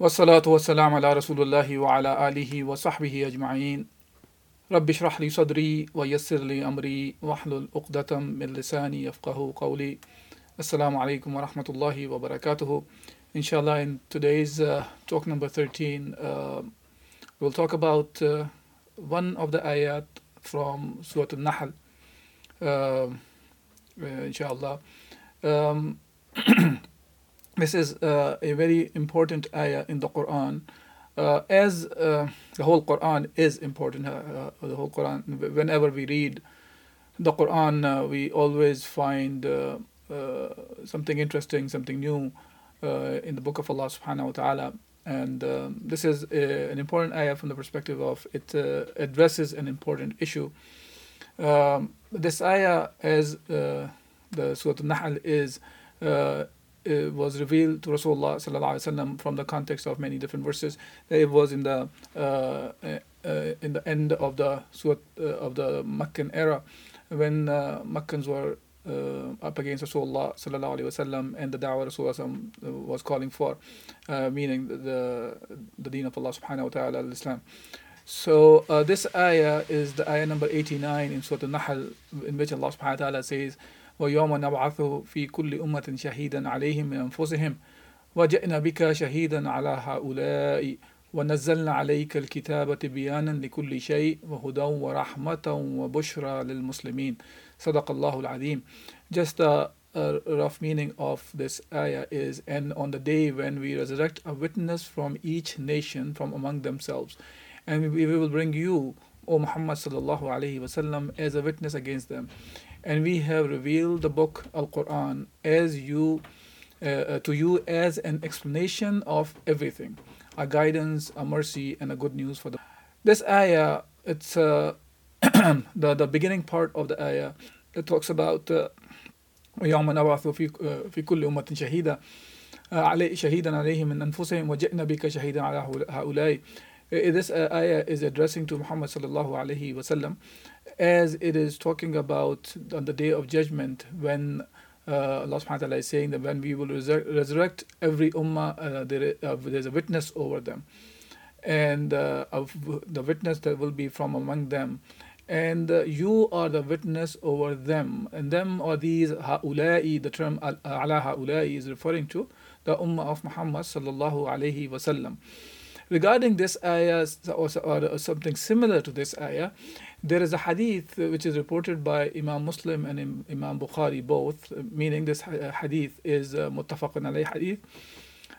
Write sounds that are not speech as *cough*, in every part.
والصلاة والسلام على رسول الله وعلى آله وصحبه أجمعين. رب اشرح لي صدري ويسر لي أمري واحلل عقدة من لساني يفقه قولي. السلام عليكم ورحمة الله وبركاته. Inshallah in today's uh, talk number 13 uh, we'll talk about uh, one of the ayat from Surah Al-Nahl uh, inshallah um, *clears throat* this is uh, a very important ayah in the Quran. Uh, as uh, the whole Quran is important, uh, uh, the whole Quran, whenever we read the Quran, we always find something interesting, something new in the book of Allah subhanahu wa ta'ala. And um, this is a, an important ayah from the perspective of it addresses an important issue. Um, this ayah, as the Surah Al-Nahl is, uh, was revealed to Rasulullah sallallahu from the context of many different verses. It was in the uh, uh, in the end of the Surah, uh, of the Meccan era when uh, Meccans were uh, up against Rasulullah sallallahu and the da'wah Rasulullah was calling for, meaning the the deen of Allah subhanahu wa taala Islam. So this ayah is the ayah number 89 in Surah Al-Nahl in which Allah subhanahu wa ta'ala says ويوم نبعث في كل أمة شهيدا عليهم من أنفسهم وجئنا بك شهيدا على هؤلاء ونزلنا عليك الكتاب بيانا لكل شيء وهدى ورحمة وبشرى للمسلمين صدق الله العظيم Just a rough meaning of this ayah is and on the day when we resurrect a witness from each nation from among themselves and we will bring you O Muhammad sallallahu alayhi wasallam as a witness against them and we have revealed the book Al Quran as you uh, uh, to you as an explanation of everything, a guidance, a mercy, and a good news for the. This ayah, it's uh, *clears throat* the the beginning part of the ayah. It talks about ويوم نبعث في في كل أمة شهيدا علي شهيدا عليهم من أنفسهم وجئنا بك شهيدا على هؤلاء. this ayah is addressing to Muhammad sallallahu alaihi wasallam as it is talking about on the day of judgment when uh, Allah subhanahu wa ta'ala is saying that when we will resur- resurrect every ummah, uh, there, uh, there's a witness over them. And uh, of the witness that will be from among them. And uh, you are the witness over them. And them are these ha'ula'i, the term ala ha'ula'i is referring to the ummah of Muhammad sallallahu alayhi wasallam. Regarding this ayah or, or something similar to this ayah, there is a hadith which is reported by Imam Muslim and Imam Bukhari both, meaning this uh, hadith is uh, muttafaqun alayh hadith.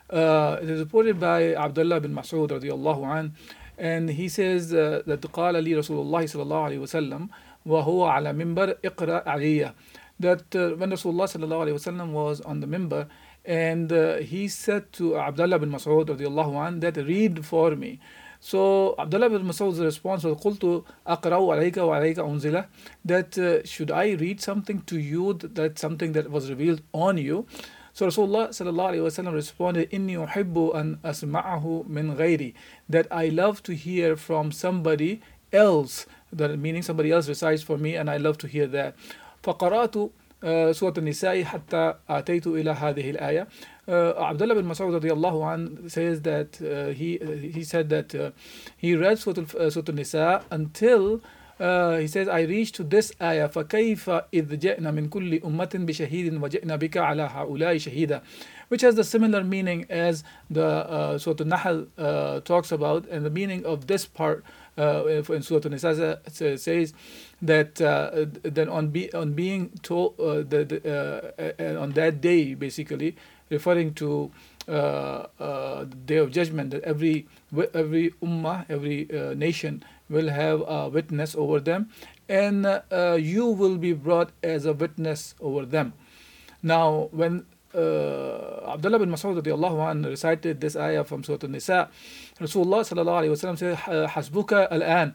Uh, it is reported by Abdullah bin Mas'ud radiallahu an, and he says uh, that قال لي رسول الله صلى الله عليه وسلم وهو على منبر اقرأ عليا that uh, when Rasulullah sallallahu was on the minbar and uh, he said to Abdullah bin Mas'ud radiallahu an that read for me so Abdullah bin Mas'ud's response was قلت أقرأ عليك وعليك أنزله that uh, should I read something to you that something that was revealed on you so Rasulullah sallallahu alaihi wasallam responded إني أحب أن أسمعه من غيري that I love to hear from somebody else that meaning somebody else recites for me and I love to hear that فقرأت سورة النساء حتى أتيت إلى هذه الآية uh, Abdullah bin Mas'ud radiallahu an says that uh, he he said that uh, he read Surah, uh, Surah Nisa until uh, he says I reached to this ayah فكيف إذ جئنا من كل أمة بشهيد وجئنا بك على هؤلاء شهيدا which has the similar meaning as the uh, Surah Al-Nahl uh, talks about and the meaning of this part uh, in Surah An-Nisa says that uh, that on be on being told uh, that uh, on that day basically referring to uh, uh, the day of judgment that every every ummah every uh, nation will have a witness over them and you will be brought as a witness over them. Now when uh, Abdullah bin Mas'ud radiallahu anh recited this ayah from Surah An-Nisa, Rasulullah sallallahu alayhi wa sallam said, Hasbuka al-an,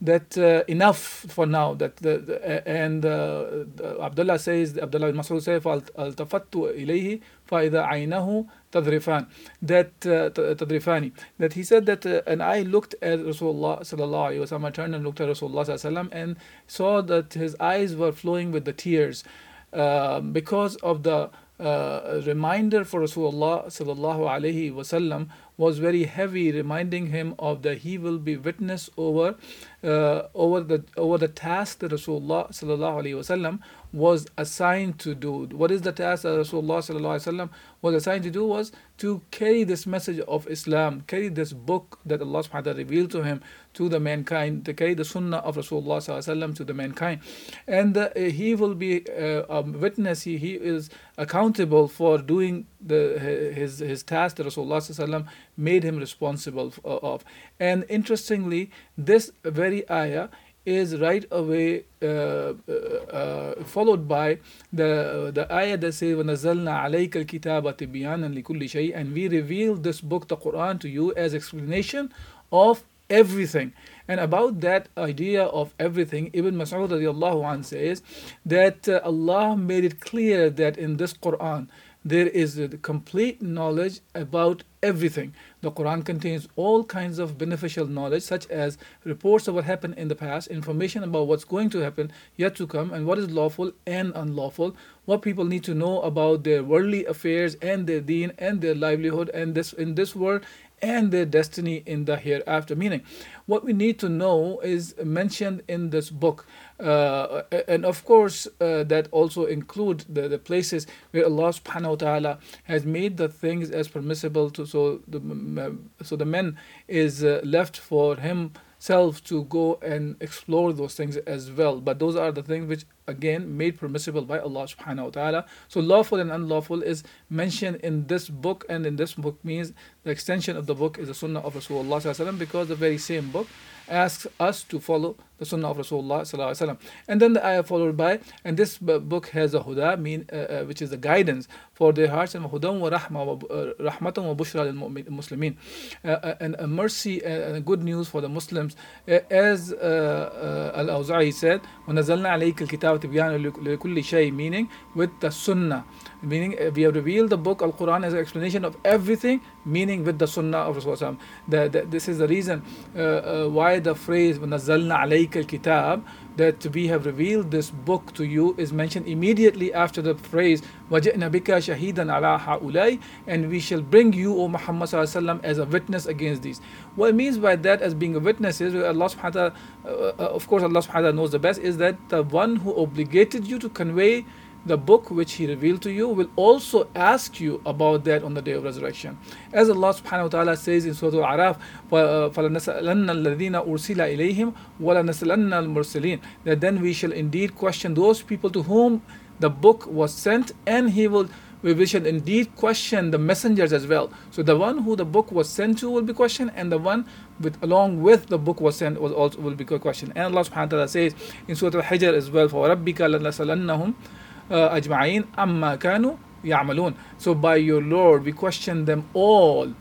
that uh, enough for now. That the, the, and uh, Abdullah says, Abdullah bin Mas'ud says, فَالْتَفَتُّ إِلَيْهِ فَإِذَا عَيْنَهُ تَضْرِفَانِ That, uh, تَضْرِفَانِ That he said that, uh, and I looked at Rasulullah sallallahu alayhi wa sallam, I turned and looked at Rasulullah sallallahu and saw that his eyes were flowing with the tears uh, because of the uh, reminder for Rasulullah sallallahu alaihi wasallam was very heavy, reminding him of that he will be witness over uh, over the over the task that Rasulullah sallallahu alaihi wasallam was assigned to do. What is the task that Rasulullah sallallahu alaihi wasallam was assigned to do was to carry this message of Islam, carry this book that Allah subhanahu wa ta'ala revealed to him to the mankind, to carry the sunnah of Rasulullah sallallahu alaihi wasallam to the mankind. And uh, he will be uh, a witness, he, he is accountable for doing the his his task that Rasulullah sallallahu alaihi wasallam made him responsible of. And interestingly, this very ayah is right away uh, uh, uh, followed by the the ayah that says وَنَزَّلْنَا عَلَيْكَ الْكِتَابَ تِبْيَانًا لِكُلِّ شَيْءٍ and we revealed this book the Quran to you as explanation of everything and about that idea of everything Ibn Mas'ud radiallahu anh says that uh, Allah made it clear that in this Quran there is a complete knowledge about everything. The Quran contains all kinds of beneficial knowledge, such as reports of what happened in the past, information about what's going to happen yet to come, and what is lawful and unlawful, what people need to know about their worldly affairs and their deen and their livelihood and this in this world and their destiny in the hereafter. Meaning, what we need to know is mentioned in this book. Uh, and of course, uh, that also include the, the places where Allah subhanahu wa ta'ala has made the things as permissible to so the so the man is uh, left for himself to go and explore those things as well. But those are the things which again made permissible by Allah subhanahu wa ta'ala. So lawful and unlawful is mentioned in this book and in this book means the extension of the book is the sunnah of Rasulullah because the very same book asks us to follow the Sunnah of Rasulullah And then the ayah followed by, and this book has a huda, mean, uh, uh, which is a guidance for their hearts, and hudan wa rahma uh, rahmatan wa bushra al muslimin, uh, uh, and a mercy and good news for the Muslims. as Al-Awza'i said, وَنَزَلْنَا عَلَيْكَ الْكِتَابَ تِبْيَانًا لِكُلِّ شَيْءٍ meaning with the Sunnah meaning we have revealed the book Al Quran as an explanation of everything, meaning with the Sunnah of Rasulullah. The, the, this is the reason uh, uh, why the phrase "Nazzalna alayka al-kitab" that we have revealed this book to you is mentioned immediately after the phrase وَجِئْنَا بِكَ شَهِيدًا عَلَىٰ هَؤُلَاءِ and we shall bring you, O Muhammad sallam, as a witness against these. What it means by that as being a witness is Allah subhanahu wa ta'ala, uh, uh, of course Allah subhanahu wa ta'ala knows the best, is that the one who obligated you to convey the book which he revealed to you will also ask you about that on the day of resurrection. As Allah subhanahu wa ta'ala says in Surah Al-Araf, فَلَنَسَأَلَنَّ الَّذِينَ أُرْسِلَ إِلَيْهِمْ وَلَنَسَأَلَنَّ الْمُرْسِلِينَ That then we shall indeed question those people to whom the book was sent and he will we shall indeed question the messengers as well. So the one who the book was sent to will be questioned, and the one with along with the book was sent was also will be questioned. And Allah subhanahu wa ta'ala says in Surah Al-Hijr as well, فَوَرَبِّكَ لَنَسَلَنَّهُمْ أجمعين أما كانوا يعملون so by your Lord we question them all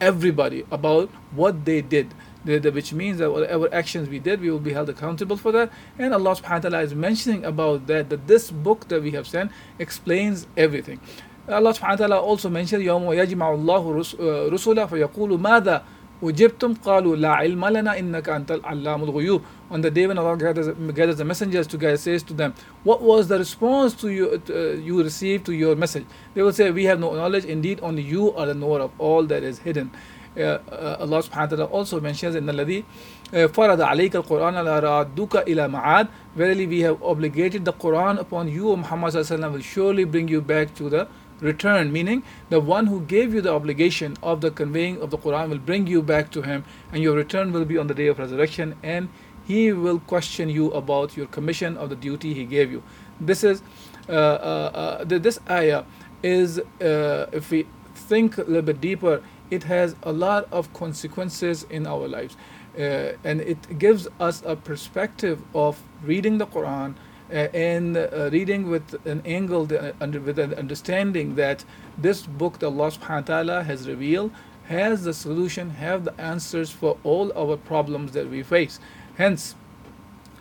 everybody about what they did which means that whatever actions we did we will be held accountable for that and Allah subhanahu wa ta'ala is mentioning about that that this book that we have sent explains everything Allah subhanahu wa ta'ala also mentioned يوم يجمع الله رسله فيقول ماذا أجبتم قالوا لا علم لنا إنك أنت العلام الغيوب on the day when Allah gathers, gathers the messengers together says to them what was the response to you uh, you received to your message they will say we have no knowledge indeed only you are the knower of all that is hidden uh, uh, Allah subhanahu wa ta'ala also mentions in Ladhi فرض عليك القرآن لرادك إلى معاد verily we have obligated the Quran upon you Muhammad will surely bring you back to the return, meaning the one who gave you the obligation of the conveying of the Quran will bring you back to him, and your return will be on the day of resurrection, and he will question you about your commission of the duty he gave you. This is uh, uh, uh, this ayah is uh, if we think a little bit deeper, it has a lot of consequences in our lives, uh, and it gives us a perspective of reading the Quran and uh, reading with an angle, uh, with an understanding that this book that Allah subhanahu wa ta'ala has revealed has the solution, have the answers for all our problems that we face. Hence,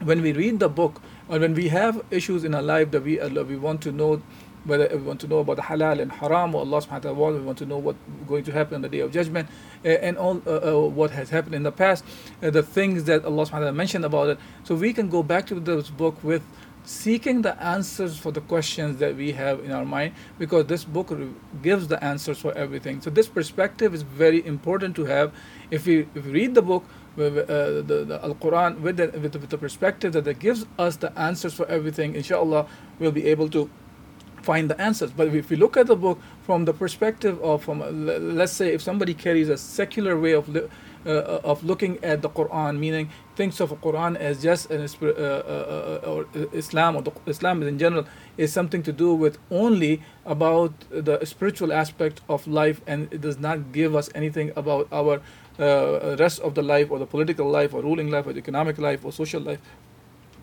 when we read the book or when we have issues in our life that we, uh, we want to know whether we want to know about the halal and haram or Allah subhanahu wa ta'ala we want to know what's going to happen on the day of judgment uh, and all uh, uh, what has happened in the past uh, the things that Allah subhanahu wa ta'ala mentioned about it so we can go back to this book with seeking the answers for the questions that we have in our mind because this book gives the answers for everything. So this perspective is very important to have. If we, if read the book uh, the, the Al-Quran with the, with, the, with the perspective that it gives us the answers for everything inshallah we'll be able to find the answers. But if we look at the book from the perspective of, from, let's say, if somebody carries a secular way of li- uh, of looking at the Quran, meaning thinks of Quran as just an uh, uh, uh, or Islam or the, Islam in general is something to do with only about the spiritual aspect of life, and it does not give us anything about our uh, rest of the life or the political life or ruling life or the economic life or social life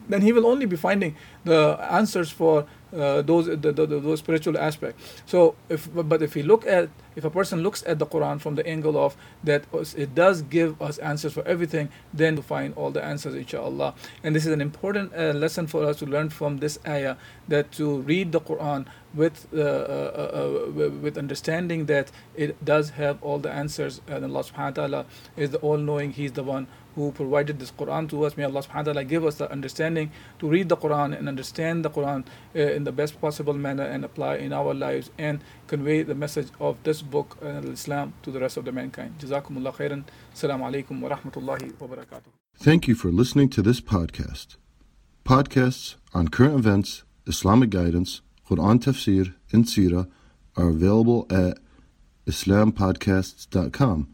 then he will only be finding the answers for uh, those the, the, those spiritual aspects. So, if but if we look at if a person looks at the Quran from the angle of that it does give us answers for everything, then to find all the answers, inshallah. And this is an important uh, lesson for us to learn from this ayah that to read the Quran with uh, uh, uh with understanding that it does have all the answers, and Allah Subhanahu wa Taala is the all-knowing. He's the one who provided this Quran to us. May Allah subhanahu wa ta'ala give us the understanding to read the Quran and understand the Quran uh, in the best possible manner and apply in our lives and convey the message of this book and uh, Islam to the rest of the mankind. Jazakumullah khairan. Assalamu alaikum wa rahmatullahi wa barakatuh. Thank you for listening to this podcast. Podcasts on current events, Islamic guidance, Quran tafsir, and seerah are available at islampodcasts.com